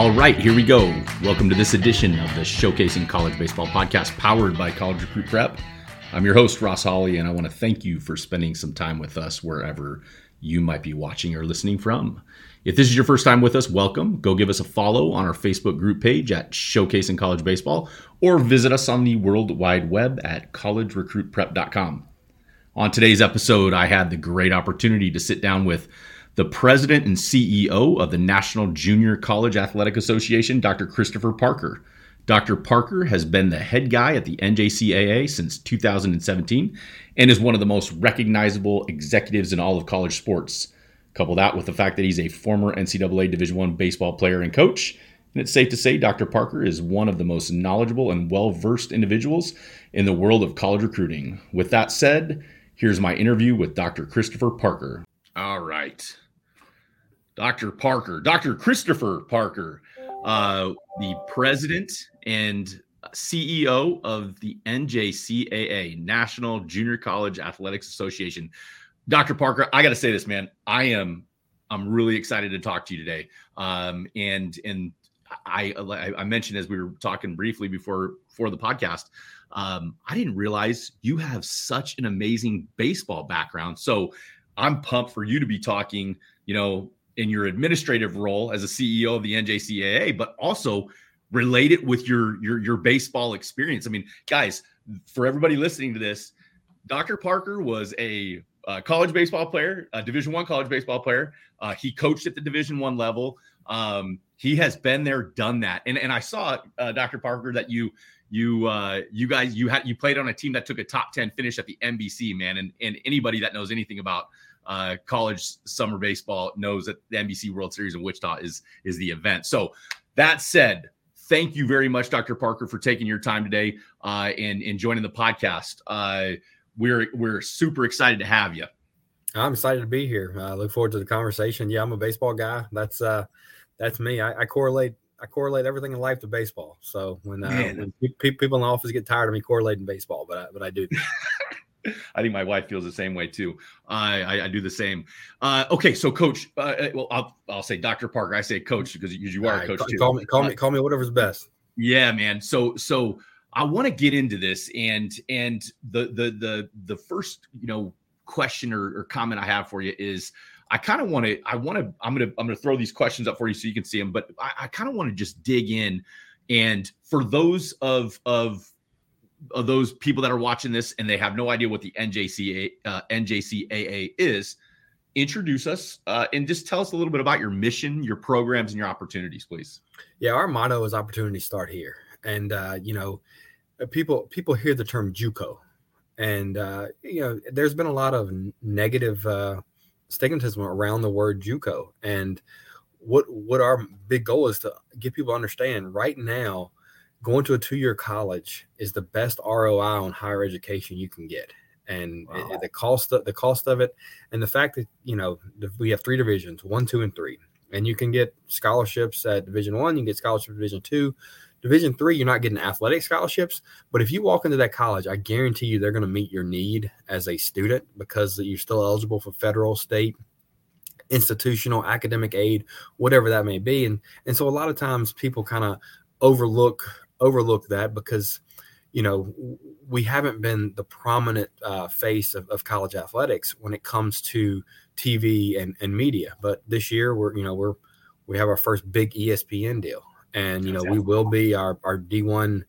All right, here we go. Welcome to this edition of the Showcasing College Baseball podcast powered by College Recruit Prep. I'm your host, Ross Holly, and I want to thank you for spending some time with us wherever you might be watching or listening from. If this is your first time with us, welcome. Go give us a follow on our Facebook group page at Showcasing College Baseball or visit us on the World Wide Web at collegerecruitprep.com. On today's episode, I had the great opportunity to sit down with the president and CEO of the National Junior College Athletic Association, Dr. Christopher Parker. Dr. Parker has been the head guy at the NJCAA since 2017 and is one of the most recognizable executives in all of college sports. Couple that with the fact that he's a former NCAA Division One baseball player and coach, and it's safe to say Dr. Parker is one of the most knowledgeable and well-versed individuals in the world of college recruiting. With that said, here's my interview with Dr. Christopher Parker. All right. Dr. Parker, Dr. Christopher Parker, uh, the president and CEO of the NJCAA, National Junior College Athletics Association. Dr. Parker, I got to say this, man. I am I'm really excited to talk to you today. Um, and and I I mentioned as we were talking briefly before for the podcast, um, I didn't realize you have such an amazing baseball background. So I'm pumped for you to be talking, you know, in your administrative role as a CEO of the NJCAA, but also relate it with your your your baseball experience. I mean, guys, for everybody listening to this, Dr. Parker was a uh, college baseball player, a Division One college baseball player. Uh, he coached at the Division One level. Um, he has been there, done that, and and I saw uh, Dr. Parker that you you uh, you guys you had you played on a team that took a top ten finish at the NBC, man, and and anybody that knows anything about uh, college summer baseball knows that the NBC World Series in Wichita is is the event. So that said, thank you very much, Dr. Parker, for taking your time today uh, and, and joining the podcast. Uh, we're we're super excited to have you. I'm excited to be here. I look forward to the conversation. Yeah, I'm a baseball guy. That's uh, that's me. I, I correlate I correlate everything in life to baseball. So when, uh, when pe- people in the office get tired of me correlating baseball, but I, but I do. I think my wife feels the same way too. I I, I do the same. Uh, okay, so Coach, uh, uh, well, I'll I'll say Dr. Parker. I say Coach because you, you are right, a coach call, too. Call me, call me, call me whatever's best. Yeah, man. So so I want to get into this, and and the the the the first you know question or, or comment I have for you is I kind of want to I want to I'm gonna I'm gonna throw these questions up for you so you can see them, but I, I kind of want to just dig in and for those of of of those people that are watching this and they have no idea what the NJCA uh, NJCAA is, introduce us uh, and just tell us a little bit about your mission, your programs, and your opportunities, please. Yeah, our motto is opportunity start here, and uh, you know, uh, people people hear the term JUCO, and uh, you know, there's been a lot of negative uh, stigmatism around the word JUCO, and what what our big goal is to get people to understand right now going to a two-year college is the best ROI on higher education you can get. And wow. it, the cost of the cost of it, and the fact that you know we have three divisions, one, two, and three, and you can get scholarships at Division One, you can get scholarships at Division Two, Division Three. You're not getting athletic scholarships, but if you walk into that college, I guarantee you they're going to meet your need as a student because you're still eligible for federal, state, institutional, academic aid, whatever that may be. And and so a lot of times people kind of overlook overlook that because you know we haven't been the prominent uh, face of, of, college athletics when it comes to TV and, and media. But this year we're you know we're we have our first big ESPN deal, and you know we will be our our D1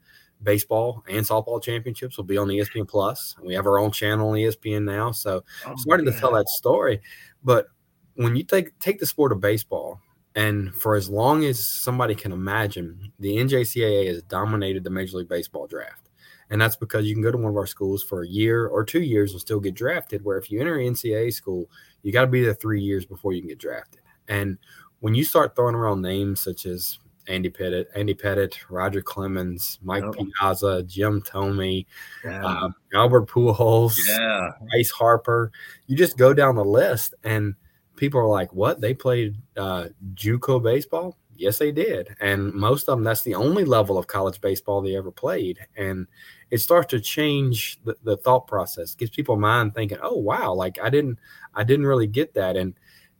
baseball and softball championships will be on ESPN Plus. We have our own channel on ESPN now, so oh, starting to tell that story. But when you take take the sport of baseball and for as long as somebody can imagine, the NJCAA has dominated the Major League Baseball draft. And that's because you can go to one of our schools for a year or two years and still get drafted. Where if you enter NCAA school, you got to be there three years before you can get drafted. And when you start throwing around names such as Andy Pettit, Andy Pettitte, Roger Clemens, Mike oh. Piazza, Jim Thome, yeah. uh, Albert Pujols, yeah. Bryce Harper, you just go down the list and – people are like, "What? They played uh, JUCO baseball?" Yes, they did, and most of them that's the only level of college baseball they ever played, and it starts to change the, the thought process. Gives people mind thinking, "Oh, wow! Like I didn't, I didn't really get that," and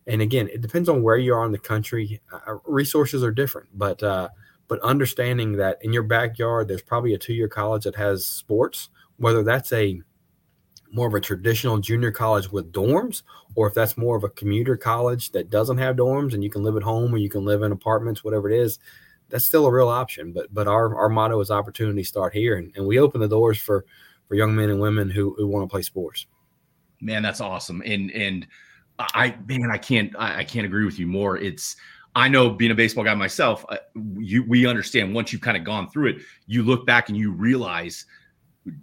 and again, it depends on where you are in the country. Uh, resources are different, but uh, but understanding that in your backyard, there's probably a two year college that has sports, whether that's a more of a traditional junior college with dorms, or if that's more of a commuter college that doesn't have dorms and you can live at home or you can live in apartments, whatever it is, that's still a real option. But but our, our motto is opportunity start here, and, and we open the doors for for young men and women who, who want to play sports. Man, that's awesome. And and I man, I can't I, I can't agree with you more. It's I know being a baseball guy myself, uh, you we understand once you've kind of gone through it, you look back and you realize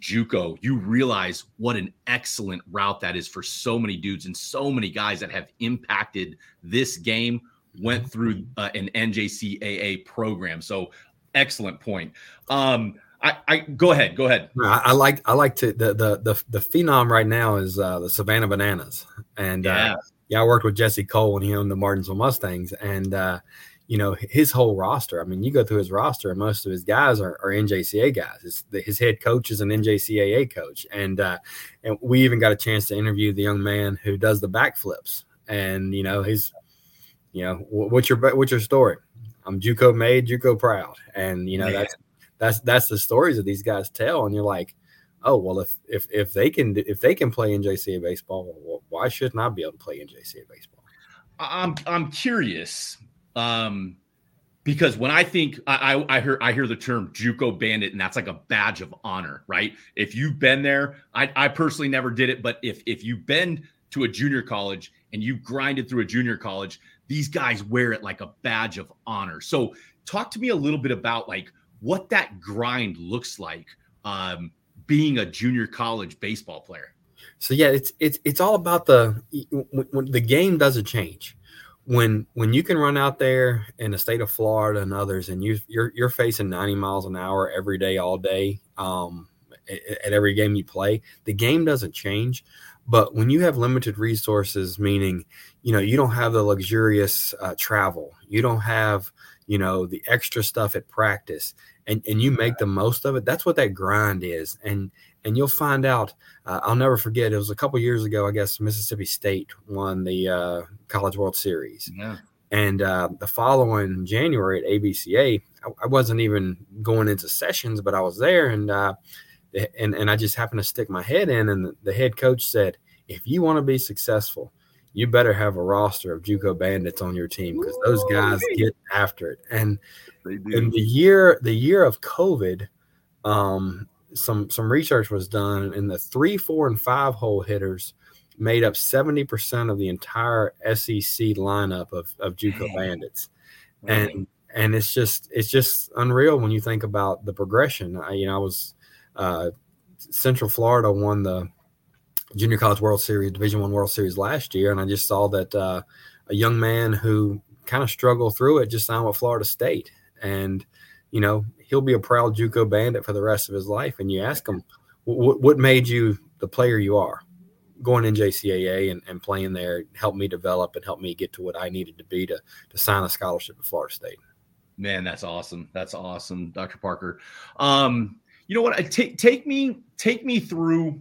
JUCO, you realize what an excellent route that is for so many dudes and so many guys that have impacted this game. Went mm-hmm. through uh, an NJCAA program, so excellent point. Um, I, I go ahead, go ahead. I, I, like I like to the the the, the phenom right now is uh, the Savannah Bananas, and uh, yeah. Uh, yeah, I worked with Jesse Cole when he owned the Martinsville Mustangs, and uh, you know his whole roster. I mean, you go through his roster, and most of his guys are, are NJCA guys. His, his head coach is an NJCAA coach, and uh, and we even got a chance to interview the young man who does the backflips. And you know, he's, you know, what's your what's your story? I'm JUCO made, JUCO proud, and you know that's that's that's the stories that these guys tell. And you're like, oh well, if if if they can if they can play NJCA baseball, well, why shouldn't I be able to play NJCA baseball? I'm I'm curious um, because when I think I, I, hear I hear the term JUCO bandit, and that's like a badge of honor, right? If you've been there, I, I personally never did it, but if if you've been to a junior college and you've grinded through a junior college, these guys wear it like a badge of honor. So talk to me a little bit about like what that grind looks like um, being a junior college baseball player. So yeah, it's it's it's all about the the game doesn't change when when you can run out there in the state of Florida and others, and you you're you're facing 90 miles an hour every day, all day, um, at, at every game you play, the game doesn't change. But when you have limited resources, meaning you know you don't have the luxurious uh, travel, you don't have you know the extra stuff at practice, and and you make the most of it. That's what that grind is, and and you'll find out. Uh, I'll never forget. It was a couple years ago, I guess. Mississippi State won the uh, College World Series. Yeah. And uh, the following January at ABCA, I, I, wasn't even going into sessions, but I was there, and uh, and and I just happened to stick my head in, and the, the head coach said, "If you want to be successful, you better have a roster of JUCO bandits on your team because those guys get after it." And in the year the year of COVID, um, some some research was done, and the three, four, and five hole hitters made up seventy percent of the entire SEC lineup of of JUCO Bandits, and and it's just it's just unreal when you think about the progression. I, you know, I was uh, Central Florida won the Junior College World Series, Division One World Series last year, and I just saw that uh, a young man who kind of struggled through it just signed with Florida State, and you know he'll be a proud JUCO bandit for the rest of his life. And you ask him, what, what made you the player you are? Going in JCAA and, and playing there helped me develop and helped me get to what I needed to be to, to sign a scholarship at Florida State. Man, that's awesome. That's awesome, Dr. Parker. Um, you know what? Take take me take me through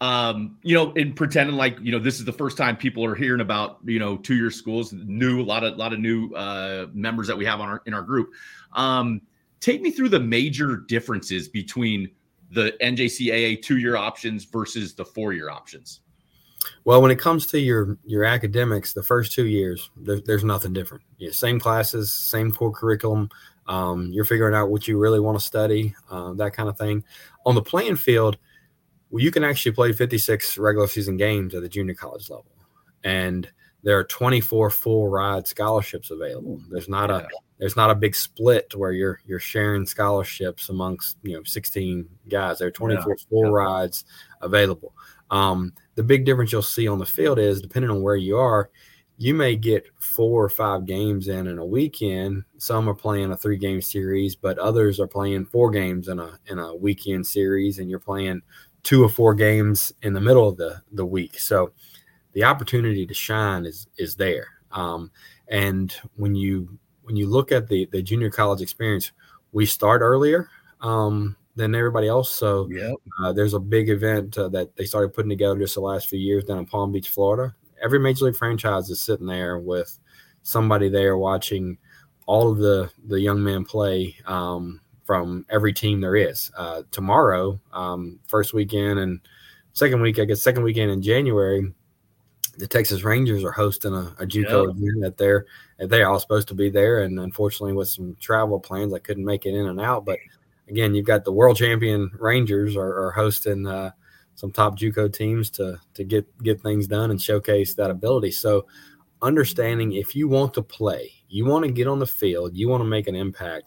um, you know, in pretending like you know this is the first time people are hearing about you know two year schools, new a lot of a lot of new uh, members that we have on our in our group. Um, take me through the major differences between the NJCAA two year options versus the four year options. Well, when it comes to your your academics, the first two years, there, there's nothing different. Yeah, same classes, same core curriculum. Um, you're figuring out what you really want to study, uh, that kind of thing. On the playing field, well, you can actually play 56 regular season games at the junior college level, and there are 24 full ride scholarships available. There's not a there's not a big split where you're you're sharing scholarships amongst you know 16 guys. There are 24 yeah. full yeah. rides available. Um, the big difference you'll see on the field is depending on where you are, you may get four or five games in in a weekend. Some are playing a three game series, but others are playing four games in a in a weekend series, and you're playing two or four games in the middle of the the week. So the opportunity to shine is is there. Um, and when you when you look at the the junior college experience, we start earlier um, than everybody else. So yep. uh, there's a big event uh, that they started putting together just the last few years down in Palm Beach, Florida. every major league franchise is sitting there with somebody there watching all of the the young men play um, from every team there is. Uh, tomorrow, um, first weekend and second week, I guess second weekend in January, the Texas Rangers are hosting a, a JUCO yep. event that they're they're all supposed to be there, and unfortunately, with some travel plans, I couldn't make it in and out. But again, you've got the world champion Rangers are, are hosting uh, some top JUCO teams to to get get things done and showcase that ability. So, understanding if you want to play, you want to get on the field, you want to make an impact.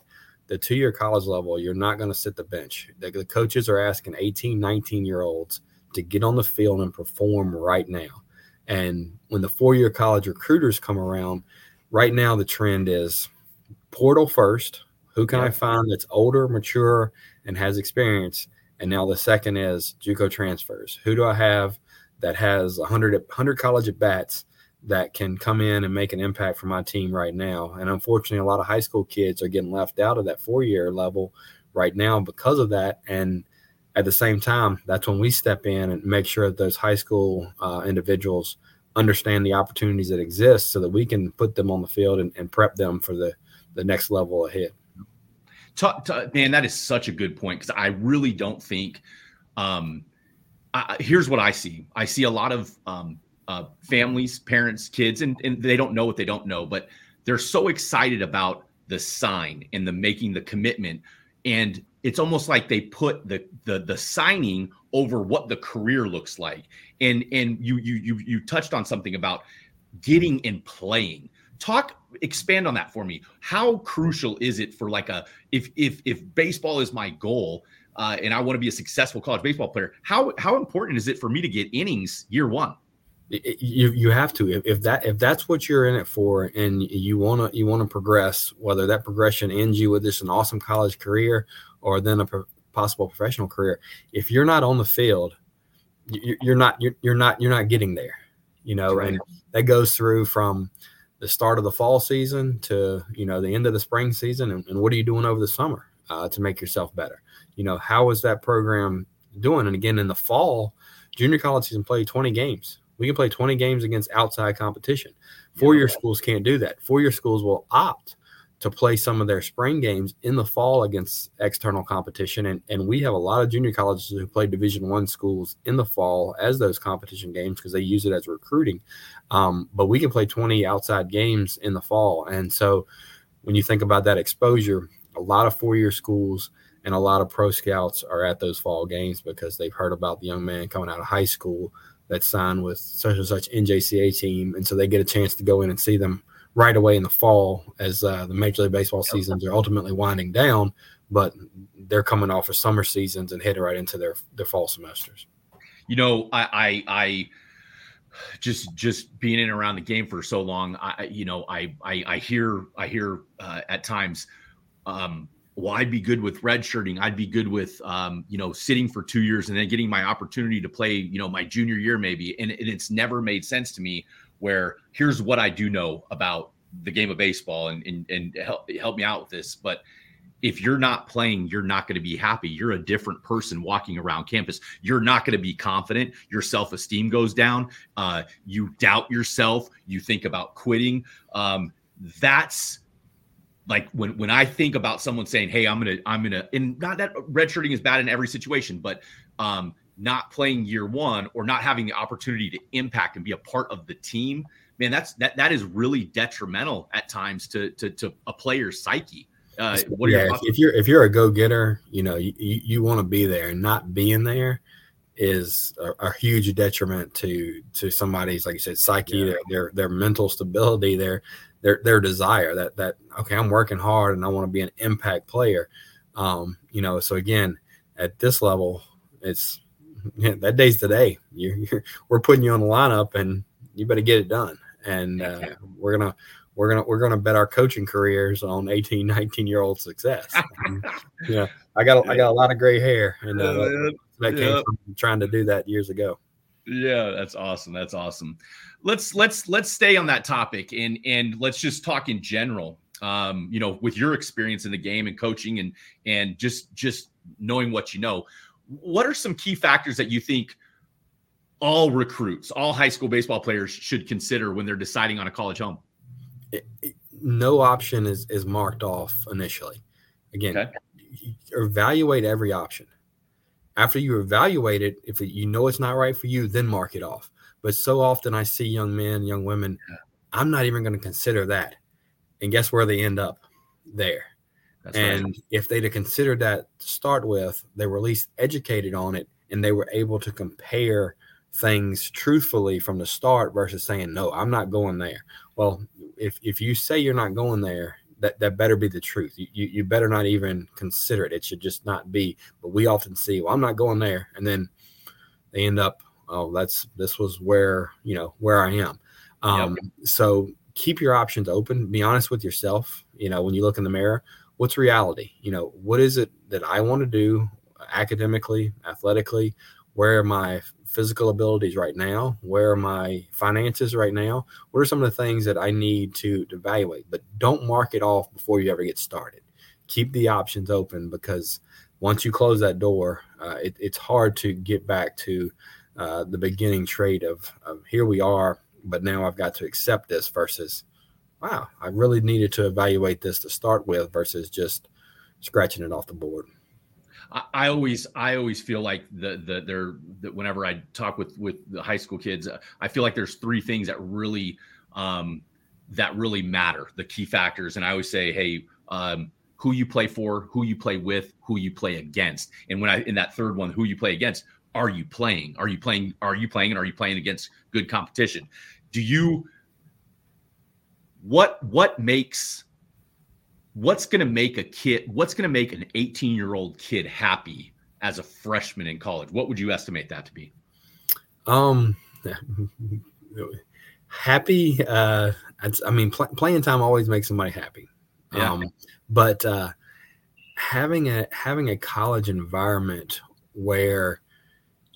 The two year college level, you're not going to sit the bench. The, the coaches are asking 18, 19 year olds to get on the field and perform right now. And when the four year college recruiters come around, right now the trend is portal first. Who can yeah. I find that's older, mature, and has experience? And now the second is JUCO transfers. Who do I have that has 100, 100 college at bats that can come in and make an impact for my team right now? And unfortunately, a lot of high school kids are getting left out of that four year level right now because of that. And at the same time, that's when we step in and make sure that those high school uh, individuals understand the opportunities that exist so that we can put them on the field and, and prep them for the, the next level ahead. Talk, talk, man, that is such a good point because I really don't think. Um, I, here's what I see: I see a lot of um, uh, families, parents, kids, and, and they don't know what they don't know, but they're so excited about the sign and the making the commitment and it's almost like they put the the the signing over what the career looks like. And and you you you you touched on something about getting and playing. Talk expand on that for me. How crucial is it for like a if if if baseball is my goal uh, and i want to be a successful college baseball player how how important is it for me to get innings year one? You you have to. If, if that if that's what you're in it for and you want to you want to progress whether that progression ends you with this an awesome college career or then a pro- possible professional career if you're not on the field you, you're not you're, you're not you're not getting there you know right. and that goes through from the start of the fall season to you know the end of the spring season and, and what are you doing over the summer uh, to make yourself better you know how is that program doing and again in the fall junior college season play 20 games we can play 20 games against outside competition. Four year schools can't do that. Four year schools will opt to play some of their spring games in the fall against external competition. And, and we have a lot of junior colleges who play division one schools in the fall as those competition games because they use it as recruiting. Um, but we can play 20 outside games in the fall. And so when you think about that exposure, a lot of four year schools and a lot of pro scouts are at those fall games because they've heard about the young man coming out of high school that signed with such and such NJCA team, and so they get a chance to go in and see them right away in the fall as uh, the Major League Baseball seasons are ultimately winding down. But they're coming off of summer seasons and heading right into their their fall semesters. You know, I I, I just just being in and around the game for so long, I you know I I, I hear I hear uh, at times um, well, I'd be good with redshirting. I'd be good with, um, you know, sitting for two years and then getting my opportunity to play, you know, my junior year maybe. And, and it's never made sense to me where here's what I do know about the game of baseball and, and, and help, help me out with this. But if you're not playing, you're not going to be happy. You're a different person walking around campus. You're not going to be confident. Your self esteem goes down. Uh, you doubt yourself. You think about quitting. Um, that's like when when I think about someone saying, "Hey, I'm gonna I'm gonna," and not that redshirting is bad in every situation, but um, not playing year one or not having the opportunity to impact and be a part of the team, man, that's that that is really detrimental at times to to, to a player's psyche. Uh, yeah, if, if, you're if you're a go getter, you know you, you, you want to be there, and not being there is a, a, huge detriment to to somebody's like you said psyche, yeah. their, their their mental stability, their their their desire that that okay i'm working hard and i want to be an impact player um, you know so again at this level it's yeah, that day's the day. You, you're, we're putting you on the lineup and you better get it done. And uh, we're gonna we're gonna we're gonna bet our coaching careers on 18 19 year old success. And, you know i got i got a lot of gray hair and uh, that came from trying to do that years ago. Yeah that's awesome. That's awesome. Let's let's let's stay on that topic and and let's just talk in general. Um, you know, with your experience in the game and coaching and and just just knowing what you know, what are some key factors that you think all recruits, all high school baseball players should consider when they're deciding on a college home? It, it, no option is is marked off initially. Again, okay. evaluate every option. After you evaluate it, if you know it's not right for you, then mark it off. But so often I see young men, young women, I'm not even going to consider that. And guess where they end up? There. That's and right. if they'd have considered that to start with, they were at least educated on it and they were able to compare things truthfully from the start versus saying, no, I'm not going there. Well, if, if you say you're not going there, that, that better be the truth. You, you, you better not even consider it. It should just not be. But we often see, well, I'm not going there. And then they end up, oh, that's, this was where, you know, where I am. Um, yep. So keep your options open. Be honest with yourself. You know, when you look in the mirror, what's reality? You know, what is it that I want to do academically, athletically? Where are my physical abilities right now? Where are my finances right now? What are some of the things that I need to, to evaluate? But don't mark it off before you ever get started. Keep the options open because once you close that door, uh, it, it's hard to get back to uh, the beginning trait of, of here we are, but now I've got to accept this versus, wow, I really needed to evaluate this to start with versus just scratching it off the board. I, always, I always feel like the the there that whenever I talk with with the high school kids, I feel like there's three things that really um, that really matter, the key factors. And I always say, hey, um, who you play for, who you play with, who you play against. And when I in that third one, who you play against, are you playing? Are you playing? Are you playing? And are you playing against good competition? Do you? What what makes? What's going to make a kid? What's going to make an 18 year old kid happy as a freshman in college? What would you estimate that to be? Um, happy. Uh, I mean, pl- playing time always makes somebody happy. Yeah. Um, but uh, having a having a college environment where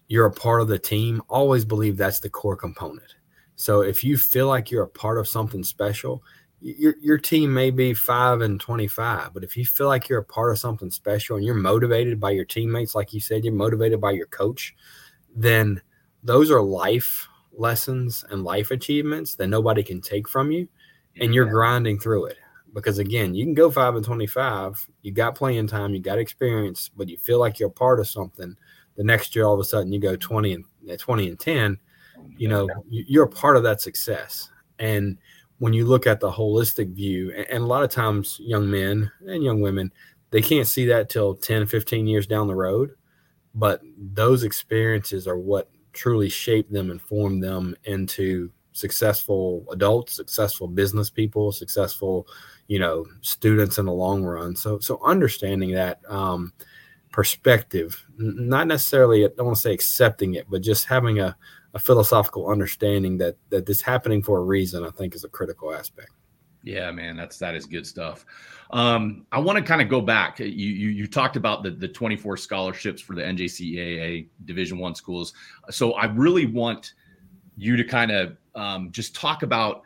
you're a part of the team, always believe that's the core component. So if you feel like you're a part of something special, your your team may be five and twenty five, but if you feel like you're a part of something special and you're motivated by your teammates, like you said, you're motivated by your coach, then those are life lessons and life achievements that nobody can take from you, and you're grinding through it. Because again, you can go five and twenty five, you got playing time, you got experience, but you feel like you're a part of something the next year all of a sudden you go 20 and 20 and 10 you know you're a part of that success. And when you look at the holistic view and a lot of times young men and young women they can't see that till 10 15 years down the road. But those experiences are what truly shape them and form them into successful adults successful business people successful you know students in the long run. So so understanding that um, perspective, not necessarily, I don't want to say accepting it, but just having a, a philosophical understanding that that this happening for a reason, I think is a critical aspect. Yeah, man, that's that is good stuff. Um, I want to kind of go back. You, you you talked about the the 24 scholarships for the NJCAA Division One schools. So I really want you to kind of um, just talk about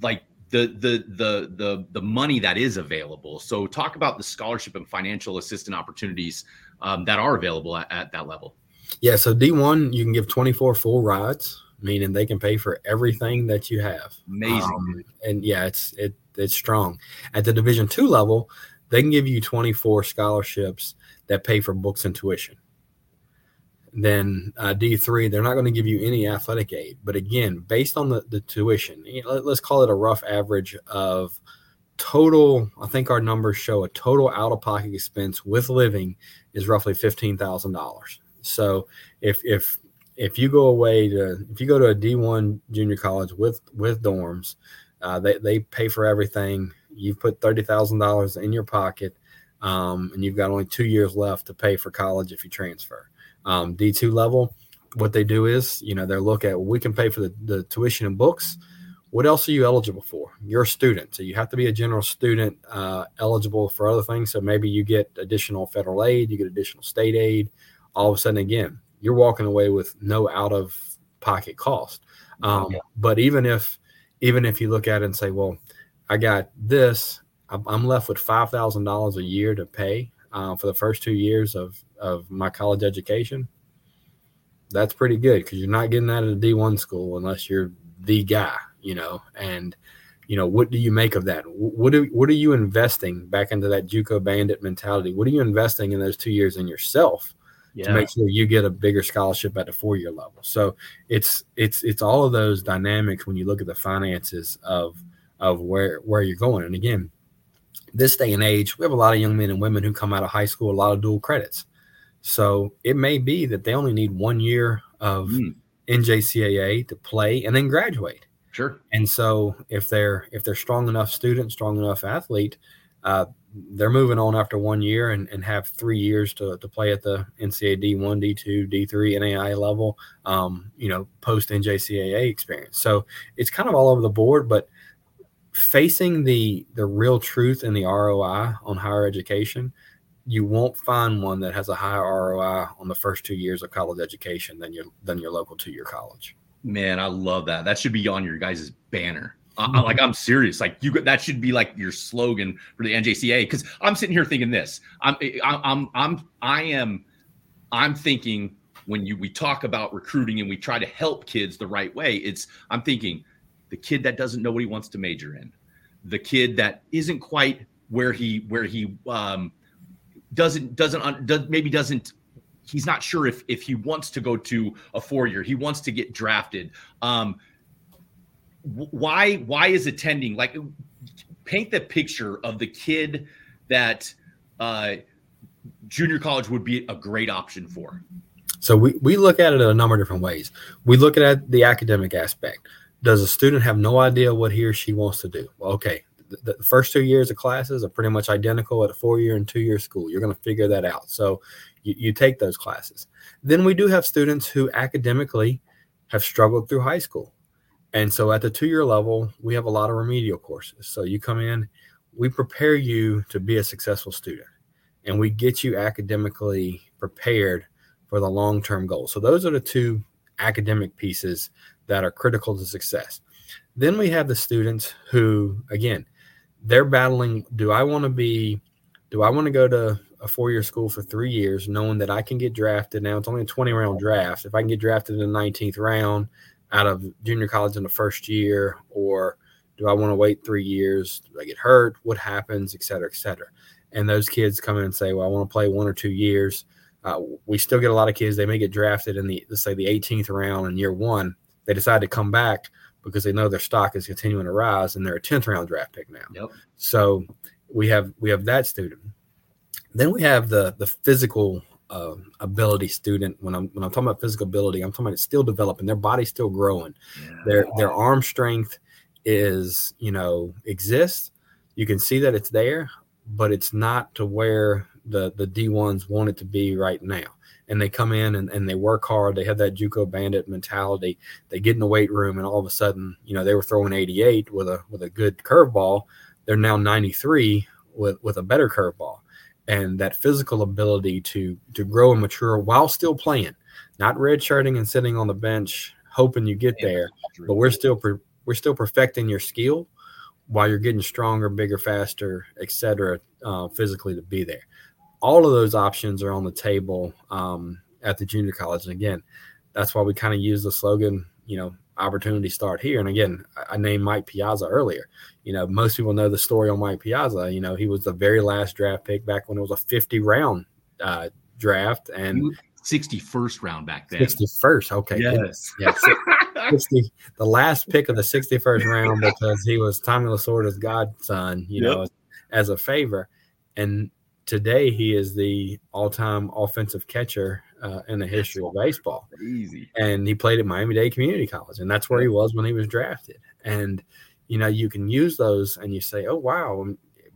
like the the the the the money that is available. So talk about the scholarship and financial assistance opportunities um, that are available at, at that level. Yeah, so D1 you can give 24 full rides, meaning they can pay for everything that you have. Amazing. Um, and yeah, it's it it's strong. At the Division 2 level, they can give you 24 scholarships that pay for books and tuition then uh, D3, they're not going to give you any athletic aid. But again, based on the, the tuition, let, us call it a rough average of total. I think our numbers show a total out of pocket expense with living is roughly $15,000. So if, if, if you go away to, if you go to a D1 junior college with, with dorms, uh, they, they pay for everything. You've put $30,000 in your pocket. Um, and you've got only two years left to pay for college if you transfer um, D2 level, what they do is, you know, they look at we can pay for the, the tuition and books. What else are you eligible for? You're a student, so you have to be a general student uh, eligible for other things. So maybe you get additional federal aid, you get additional state aid. All of a sudden, again, you're walking away with no out of pocket cost. Um, But even if even if you look at it and say, well, I got this, I'm left with five thousand dollars a year to pay uh, for the first two years of of my college education, that's pretty good because you're not getting that at a D1 school unless you're the guy, you know. And you know, what do you make of that? What are what are you investing back into that JUCO bandit mentality? What are you investing in those two years in yourself yeah. to make sure you get a bigger scholarship at the four year level? So it's it's it's all of those dynamics when you look at the finances of of where where you're going. And again, this day and age, we have a lot of young men and women who come out of high school a lot of dual credits. So it may be that they only need one year of mm. NJCAA to play and then graduate. Sure. And so if they're if they're strong enough student, strong enough athlete, uh, they're moving on after one year and, and have three years to, to play at the NCAA D1, D2, D3, NAI level, um, you know, post NJCAA experience. So it's kind of all over the board, but facing the the real truth and the ROI on higher education, you won't find one that has a higher ROI on the first two years of college education than your than your local two year college. Man, I love that. That should be on your guys' banner. I, like I'm serious. Like you, that should be like your slogan for the NJCA. Because I'm sitting here thinking this. I'm, I'm, I'm, I am, I'm thinking when you we talk about recruiting and we try to help kids the right way. It's I'm thinking the kid that doesn't know what he wants to major in, the kid that isn't quite where he where he um, doesn't doesn't does, maybe doesn't he's not sure if if he wants to go to a four year. He wants to get drafted. Um, why why is attending like paint the picture of the kid that uh, junior college would be a great option for? So we, we look at it in a number of different ways. We look at the academic aspect. Does a student have no idea what he or she wants to do? Well, okay, the, first two years of classes are pretty much identical at a four year and two year school. You're going to figure that out. So you, you take those classes. Then we do have students who academically have struggled through high school. And so at the two year level, we have a lot of remedial courses. So you come in, we prepare you to be a successful student and we get you academically prepared for the long term goals. So those are the two academic pieces that are critical to success. Then we have the students who, again, they're battling do I want to be, do I want to go to a four year school for three years, knowing that I can get drafted. Now it's only a 20 round draft. If I can get drafted in the 19th round out of junior college in the first year, or do I want to wait three years? Do I get hurt? What happens, et cetera, et cetera. And those kids come in and say, Well, I want to play one or two years. Uh, we still get a lot of kids, they may get drafted in the, let's say, the 18th round in year one. They decide to come back because they know their stock is continuing to rise and they're a 10th round draft pick now. Yep. So we have we have that student. Then we have the the physical uh, ability student. When I'm when I'm talking about physical ability, I'm talking about it's still developing. Their body's still growing. Yeah. Their their arm strength is you know exists. You can see that it's there, but it's not to where the the D1s want it to be right now. And they come in and, and they work hard. They have that JUCO bandit mentality. They get in the weight room and all of a sudden, you know, they were throwing 88 with a with a good curveball. They're now 93 with with a better curveball and that physical ability to to grow and mature while still playing, not redshirting and sitting on the bench hoping you get there, but we're still we're still perfecting your skill while you're getting stronger, bigger, faster, etc. Uh, physically to be there. All of those options are on the table um, at the junior college, and again, that's why we kind of use the slogan, you know, opportunity start here. And again, I named Mike Piazza earlier. You know, most people know the story on Mike Piazza. You know, he was the very last draft pick back when it was a 50 round uh, draft and 61st round back then. 61st. Okay. Yes. Yeah. 60, the last pick of the 61st round because he was Tommy Lasorda's godson, you yep. know, as a favor. And today he is the all-time offensive catcher uh, in the history of baseball. Easy. And he played at Miami Dade Community College, and that's where he was when he was drafted. And you know, you can use those, and you say, "Oh, wow!"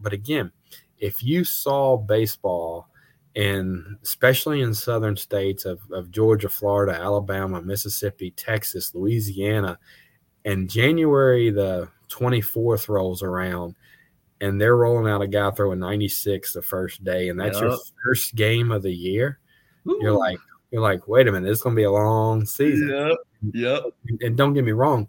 But again, if you saw baseball and especially in southern states of, of Georgia, Florida, Alabama, Mississippi, Texas, Louisiana, and January the 24th rolls around and they're rolling out a guy throwing 96 the first day, and that's yep. your first game of the year, Ooh. you're like, you're like, wait a minute, it's gonna be a long season. Yep. Yep. And don't get me wrong,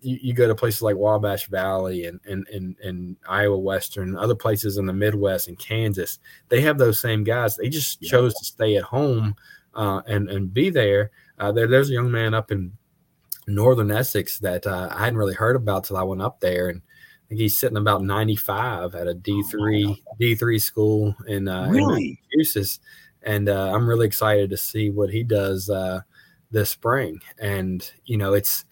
you, you, go to places like Wabash Valley and, and and and Iowa Western, other places in the Midwest and Kansas, they have those same guys. They just chose to stay at home uh, and and be there Uh, there, there's a young man up in northern Essex that uh, I hadn't really heard about till I went up there, and I think he's sitting about 95 at a D3 oh, D3 school in uh, really? in Massachusetts, and uh, I'm really excited to see what he does uh, this spring. And you know, it's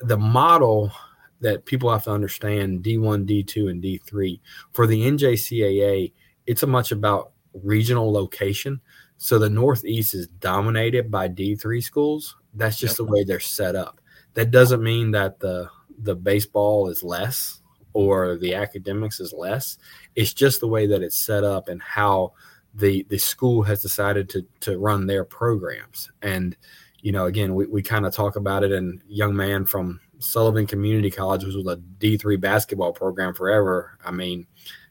the model that people have to understand D1, D2, and D3 for the NJCAA. It's a much about regional location. So the Northeast is dominated by D3 schools. That's just the way they're set up. That doesn't mean that the the baseball is less or the academics is less. It's just the way that it's set up and how the the school has decided to to run their programs. And you know, again, we, we kind of talk about it. And young man from Sullivan Community College was with a D three basketball program forever. I mean,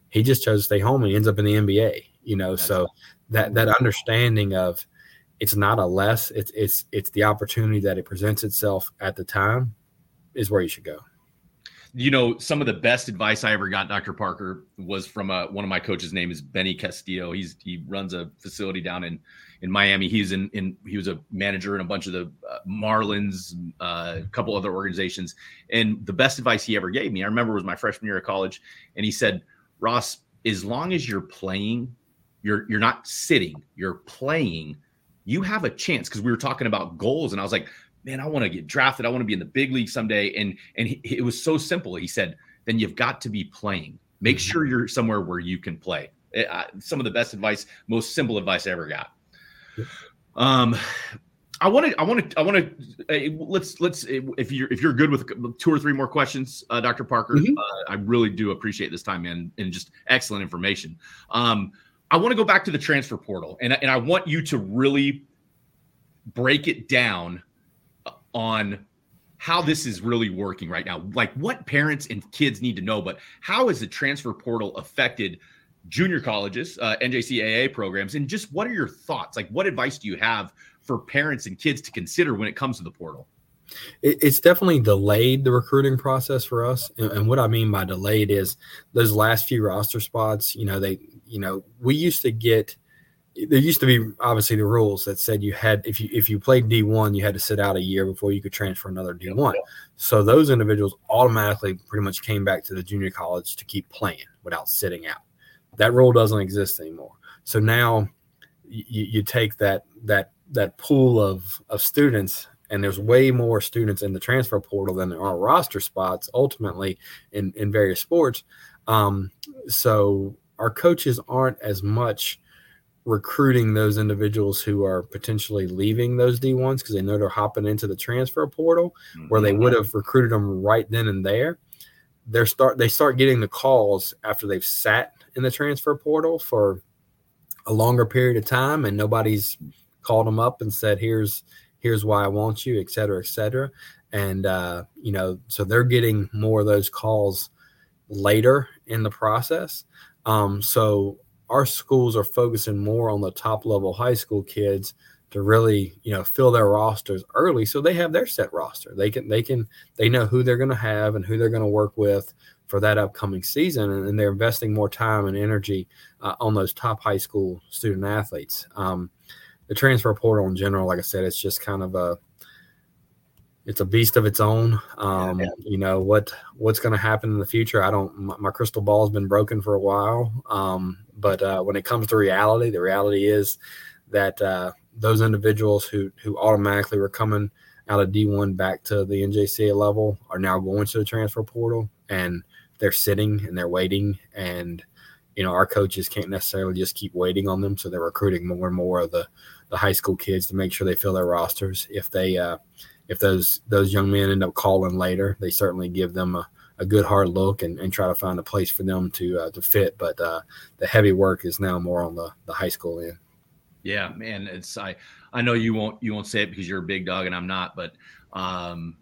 he just chose to stay home and he ends up in the NBA. You know, That's so that that understanding of it's not a less, it's it's it's the opportunity that it presents itself at the time is where you should go you know, some of the best advice I ever got, Dr. Parker, was from uh, one of my coaches' name is Benny Castillo. He's he runs a facility down in in Miami. He's in in he was a manager in a bunch of the uh, Marlins, uh, a couple other organizations. And the best advice he ever gave me, I remember, was my freshman year of college, and he said, "Ross, as long as you're playing, you're you're not sitting, you're playing." You have a chance because we were talking about goals, and I was like, man, I want to get drafted. I want to be in the big league someday. And and he, it was so simple. He said, then you've got to be playing. Make mm-hmm. sure you're somewhere where you can play. It, uh, some of the best advice, most simple advice I ever got. Um, I want to, I want to, I want to. Uh, let's, let's. If you're, if you're good with two or three more questions, uh, Dr. Parker, mm-hmm. uh, I really do appreciate this time and and just excellent information. Um, I want to go back to the transfer portal, and and I want you to really break it down on how this is really working right now. Like what parents and kids need to know, but how has the transfer portal affected junior colleges, uh, NJCAA programs, and just what are your thoughts? Like, what advice do you have for parents and kids to consider when it comes to the portal? It's definitely delayed the recruiting process for us, and what I mean by delayed is those last few roster spots. You know, they, you know, we used to get there used to be obviously the rules that said you had if you if you played D1 you had to sit out a year before you could transfer another D1. So those individuals automatically pretty much came back to the junior college to keep playing without sitting out. That rule doesn't exist anymore. So now you, you take that that that pool of of students and there's way more students in the transfer portal than there are roster spots ultimately in in various sports. Um, so our coaches aren't as much recruiting those individuals who are potentially leaving those D1s because they know they're hopping into the transfer portal mm-hmm. where they would have recruited them right then and there. They start they start getting the calls after they've sat in the transfer portal for a longer period of time and nobody's called them up and said here's here's why I want you, et cetera, et cetera. And uh, you know, so they're getting more of those calls later in the process. Um, so our schools are focusing more on the top level high school kids to really you know fill their rosters early so they have their set roster. They can they can they know who they're going to have and who they're going to work with for that upcoming season and, and they're investing more time and energy uh, on those top high school student athletes. Um, the transfer portal in general like i said it's just kind of a it's a beast of its own. Um, yeah, you know what what's going to happen in the future. I don't. My, my, crystal ball has been broken for a while. Um, but uh, when it comes to reality, the reality is that uh, those individuals who who automatically were coming out of D1 back to the NJCA level are now going to the transfer portal and they're sitting and they're waiting and you know our coaches can't necessarily just keep waiting on them so they're recruiting more and more of the the high school kids to make sure they fill their rosters if they uh, if those those young men end up calling later, they certainly give them a, a good hard look and, and try to find a place for them to uh, to fit. But uh, the heavy work is now more on the the high school end. Yeah, man, it's I I know you won't you won't say it because you're a big dog and I'm not, but um,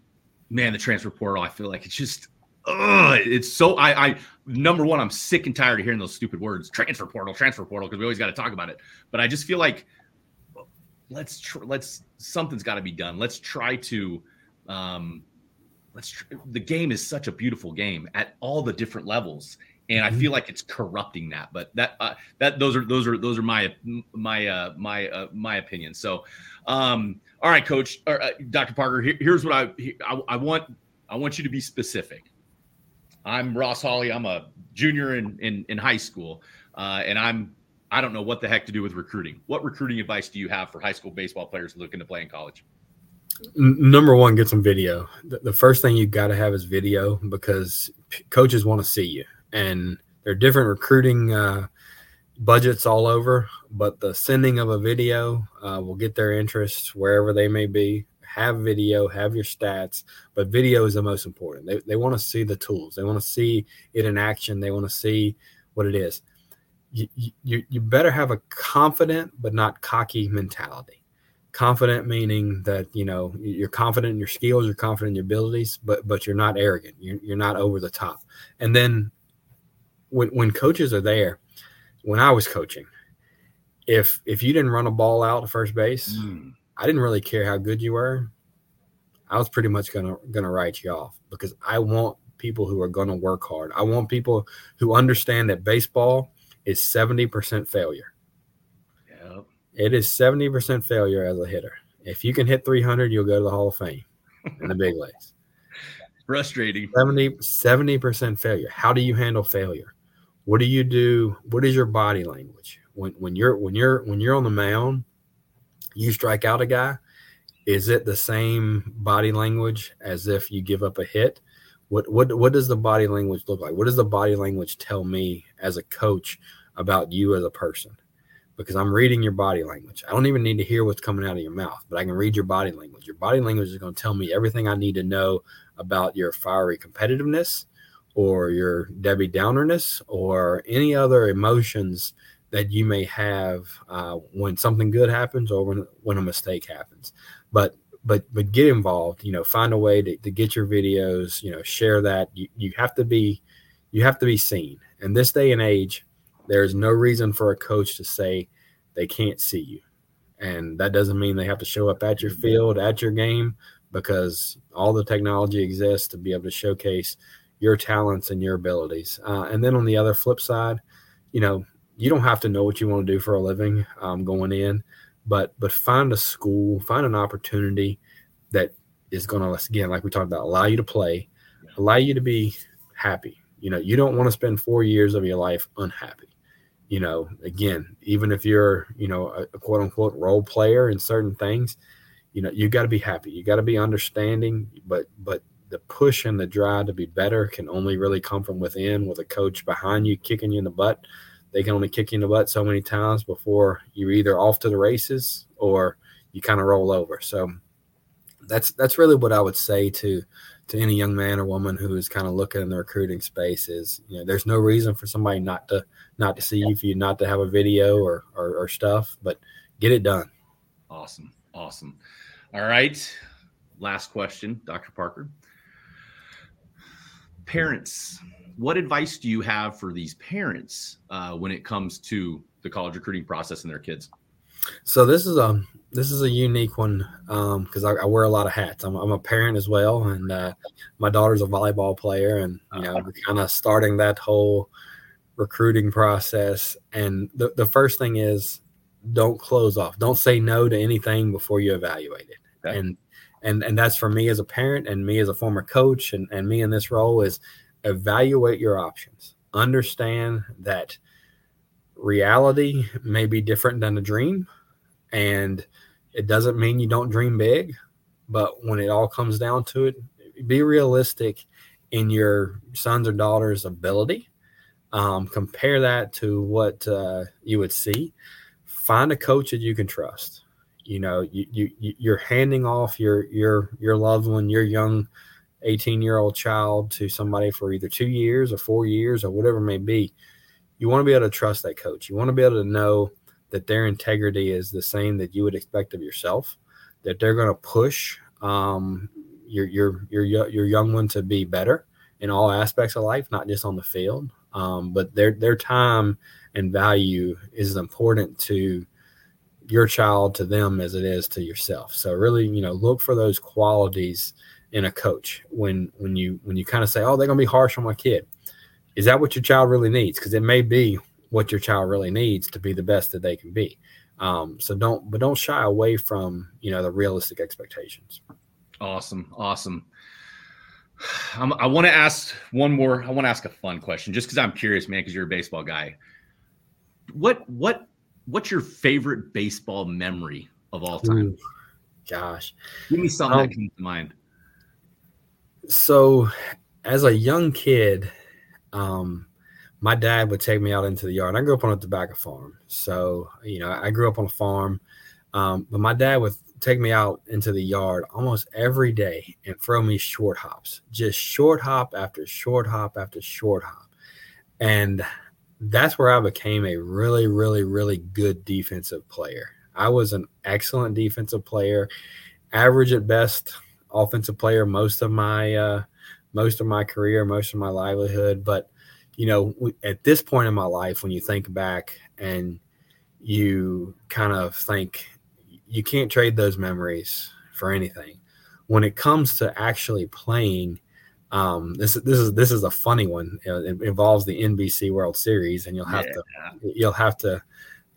man, the transfer portal, I feel like it's just Ugh, it's so I, I number one, I'm sick and tired of hearing those stupid words, transfer portal, transfer portal, because we always got to talk about it. But I just feel like let's tr- let's something's got to be done. Let's try to um, let's tr- the game is such a beautiful game at all the different levels and I mm-hmm. feel like it's corrupting that. But that uh, that those are those are those are my my uh, my uh, my opinion. So, um, all right, Coach or uh, Dr. Parker, here, here's what I, I I want I want you to be specific. I'm Ross Hawley. I'm a junior in in, in high school, uh, and I'm I don't know what the heck to do with recruiting. What recruiting advice do you have for high school baseball players looking to play in college? Number one, get some video. The first thing you got to have is video because coaches want to see you and there are different recruiting uh, budgets all over, but the sending of a video uh, will get their interest wherever they may be. Have video, have your stats, but video is the most important. They, they want to see the tools, they want to see it in action, they want to see what it is. You, you, you better have a confident but not cocky mentality confident meaning that you know you're confident in your skills you're confident in your abilities but but you're not arrogant you're, you're not over the top and then when when coaches are there, when I was coaching, if if you didn't run a ball out to first base, mm. I didn't really care how good you were. I was pretty much gonna gonna write you off because I want people who are gonna work hard. I want people who understand that baseball is seventy percent failure. Yep. It is seventy percent failure as a hitter. If you can hit three hundred, you'll go to the Hall of Fame in the big leagues. Frustrating. 70 percent failure. How do you handle failure? What do you do? What is your body language when when you're when you're when you're on the mound? You strike out a guy. Is it the same body language as if you give up a hit? What what what does the body language look like? What does the body language tell me as a coach about you as a person? Because I'm reading your body language. I don't even need to hear what's coming out of your mouth, but I can read your body language. Your body language is going to tell me everything I need to know about your fiery competitiveness, or your Debbie Downerness or any other emotions that you may have uh, when something good happens or when, when a mistake happens. But but but get involved. You know, find a way to, to get your videos. You know, share that. You, you have to be you have to be seen. In this day and age, there is no reason for a coach to say they can't see you, and that doesn't mean they have to show up at your field at your game because all the technology exists to be able to showcase your talents and your abilities. Uh, and then on the other flip side, you know, you don't have to know what you want to do for a living um, going in, but but find a school, find an opportunity that is going to again, like we talked about, allow you to play, allow you to be happy. You know, you don't want to spend four years of your life unhappy. You know, again, even if you're, you know, a, a quote unquote role player in certain things, you know, you got to be happy. You got to be understanding, but but the push and the drive to be better can only really come from within with a coach behind you kicking you in the butt. They can only kick you in the butt so many times before you're either off to the races or you kind of roll over. So that's that's really what I would say to to any young man or woman who is kind of looking in the recruiting space is you know there's no reason for somebody not to not to see you for you not to have a video or, or, or stuff, but get it done. Awesome, awesome. All right, last question, Dr. Parker parents, what advice do you have for these parents uh, when it comes to the college recruiting process and their kids? So this is a this is a unique one because um, I, I, wear a lot of hats. I'm, I'm a parent as well, and uh, my daughter's a volleyball player, and you know, uh-huh. kind of starting that whole recruiting process. And the the first thing is don't close off. Don't say no to anything before you evaluate it. Okay. And and and that's for me as a parent and me as a former coach and, and me in this role is evaluate your options. Understand that reality may be different than a dream and it doesn't mean you don't dream big but when it all comes down to it be realistic in your son's or daughter's ability. Um, compare that to what uh, you would see. Find a coach that you can trust. You know you, you you're handing off your your your loved one your young 18 year old child to somebody for either two years or four years or whatever it may be you want to be able to trust that coach you want to be able to know that their integrity is the same that you would expect of yourself that they're going to push um, your your your your young one to be better in all aspects of life not just on the field um, but their their time and value is important to your child to them as it is to yourself. So really, you know, look for those qualities in a coach when when you when you kind of say, "Oh, they're going to be harsh on my kid." is that what your child really needs? Because it may be what your child really needs to be the best that they can be. Um, so don't, but don't shy away from you know the realistic expectations. Awesome, awesome. I'm, i want to ask one more. I want to ask a fun question, just because I'm curious, man. Because you're a baseball guy. What what what's your favorite baseball memory of all time? Ooh, gosh, give me something um, that comes to mind. So, as a young kid, um, my dad would take me out into the yard. I grew up on a tobacco farm, so you know I grew up on a farm. Um, but my dad would take me out into the yard almost every day and throw me short hops, just short hop after short hop after short hop, and that's where I became a really, really, really good defensive player. I was an excellent defensive player, average at best offensive player most of my uh, most of my career, most of my livelihood, but you know, at this point in my life, when you think back and you kind of think you can't trade those memories for anything. When it comes to actually playing, um, this this is this is a funny one. It involves the NBC World Series, and you'll have yeah. to you'll have to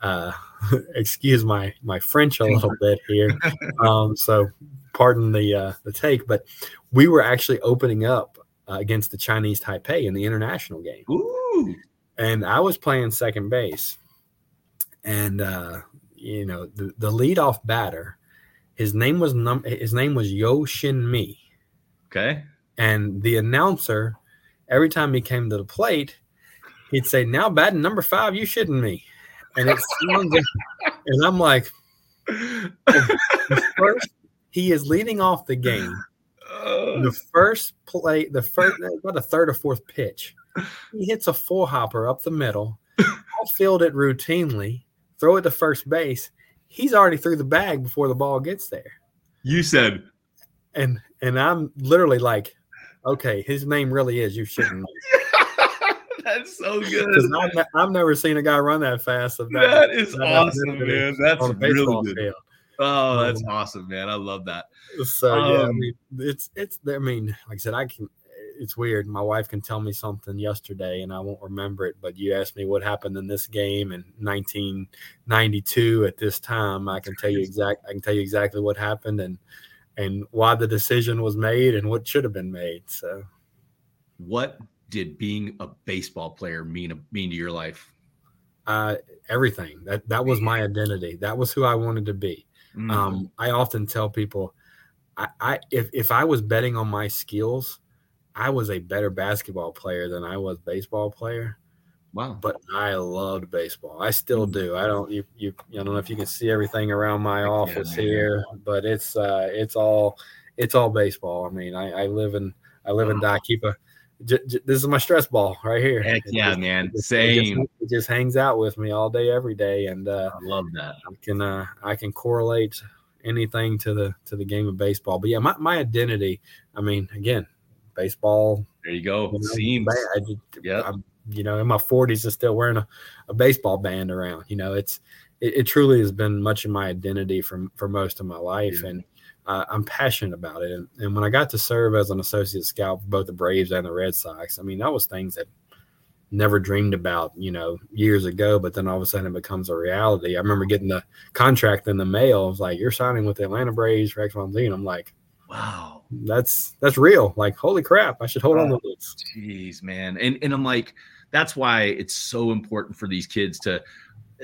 uh, excuse my my French a little bit here. Um, so pardon the uh, the take, but we were actually opening up uh, against the Chinese Taipei in the international game. Ooh. And I was playing second base. And uh, you know, the, the leadoff batter, his name was num his name was Yo Shin Mi. Okay. And the announcer, every time he came to the plate, he'd say, Now batting number five, you shouldn't me. And it's and I'm like, first, he is leading off the game the first play, the first, about a third or fourth pitch, he hits a four hopper up the middle. I field it routinely, throw it to first base. He's already through the bag before the ball gets there. You said, and and I'm literally like, okay, his name really is. You shouldn't. That's so good. I've, I've, never seen a guy run that fast. That, that is that awesome, man. That's really good. Field. Oh, that's awesome, man. I love that. So um, yeah, I um, mean, it's it's. I mean, like I said, I can. It's weird. My wife can tell me something yesterday, and I won't remember it. But you asked me what happened in this game in 1992 at this time. I can tell you exact. I can tell you exactly what happened and and why the decision was made and what should have been made. So, what did being a baseball player mean mean to your life? Uh, everything. That that was my identity. That was who I wanted to be. Mm-hmm. Um, I often tell people, I, I if if I was betting on my skills, I was a better basketball player than I was baseball player. Wow. But I loved baseball. I still mm. do. I don't you you I don't know if you can see everything around my office yeah, here, but it's uh it's all it's all baseball. I mean, I, I live in I live and die. Keep a j- j- this is my stress ball right here. Heck it yeah, just, man. It just, Same. It just, it just, hangs out with me all day, every day, and uh, I love that. I can uh, I can correlate anything to the to the game of baseball. But yeah, my, my identity. I mean, again, baseball. There you go. You know, Seems. yeah. You know, in my 40s, and still wearing a, a baseball band around. You know, it's it, it, truly has been much of my identity for for most of my life, yeah. and uh, I'm passionate about it. And, and, when I got to serve as an associate scout for both the Braves and the Red Sox, I mean, that was things that never dreamed about, you know, years ago. But then all of a sudden it becomes a reality. I remember getting the contract in the mail. I was like, "You're signing with the Atlanta Braves for X, Y, and Z," and I'm like, "Wow, that's that's real! Like, holy crap! I should hold on to this." Jeez, man, and and I'm like, that's why it's so important for these kids to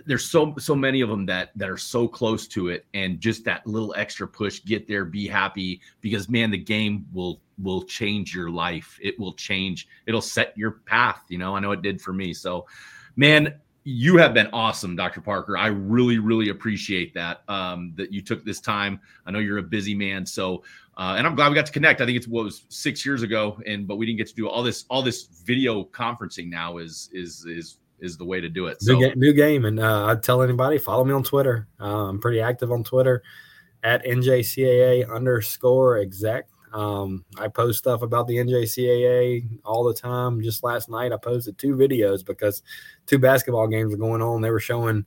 there's so so many of them that that are so close to it and just that little extra push get there be happy because man the game will will change your life. It will change. It'll set your path you know? I know it did for me. So man you have been awesome dr parker. I really really appreciate that um that you took this time. I know you're a busy man so uh, and i'm glad we got to connect. I think it's what was six years ago and but we didn't get to do all this all this video conferencing now is is is is the way to do it. So. New, game, new game, and uh, I'd tell anybody follow me on Twitter. Uh, I'm pretty active on Twitter at NJCAA underscore exec. Um, I post stuff about the NJCAA all the time. Just last night, I posted two videos because two basketball games were going on. They were showing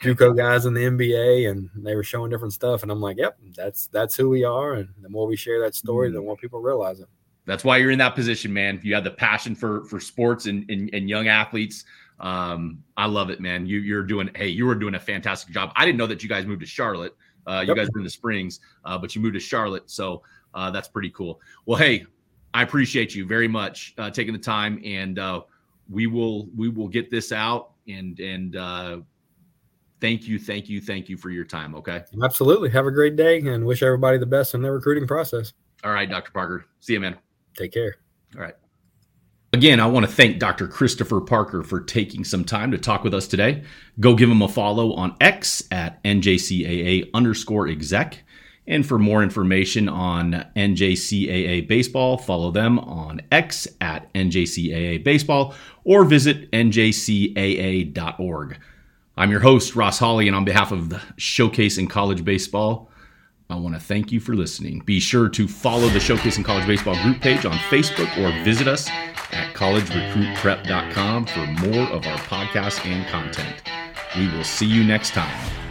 JUCO guys in the NBA, and they were showing different stuff. And I'm like, "Yep, that's that's who we are." And the more we share that story, the mm-hmm. more people realize it. That's why you're in that position, man. You have the passion for for sports and and, and young athletes. Um, I love it, man. You you're doing. Hey, you were doing a fantastic job. I didn't know that you guys moved to Charlotte. Uh, you yep. guys were in the Springs, uh, but you moved to Charlotte, so uh, that's pretty cool. Well, hey, I appreciate you very much uh, taking the time, and uh, we will we will get this out and and uh, thank you, thank you, thank you for your time. Okay. Absolutely. Have a great day, and wish everybody the best in their recruiting process. All right, Dr. Parker. See you, man. Take care. All right. Again, I want to thank Dr. Christopher Parker for taking some time to talk with us today. Go give him a follow on X at NJCAA underscore exec. And for more information on NJCAA baseball, follow them on X at NJCAA baseball or visit njcaa.org. I'm your host, Ross Hawley, and on behalf of the Showcase in College Baseball, I want to thank you for listening. Be sure to follow the Showcase in College Baseball group page on Facebook or visit us at collegerecruitprep.com for more of our podcasts and content. We will see you next time.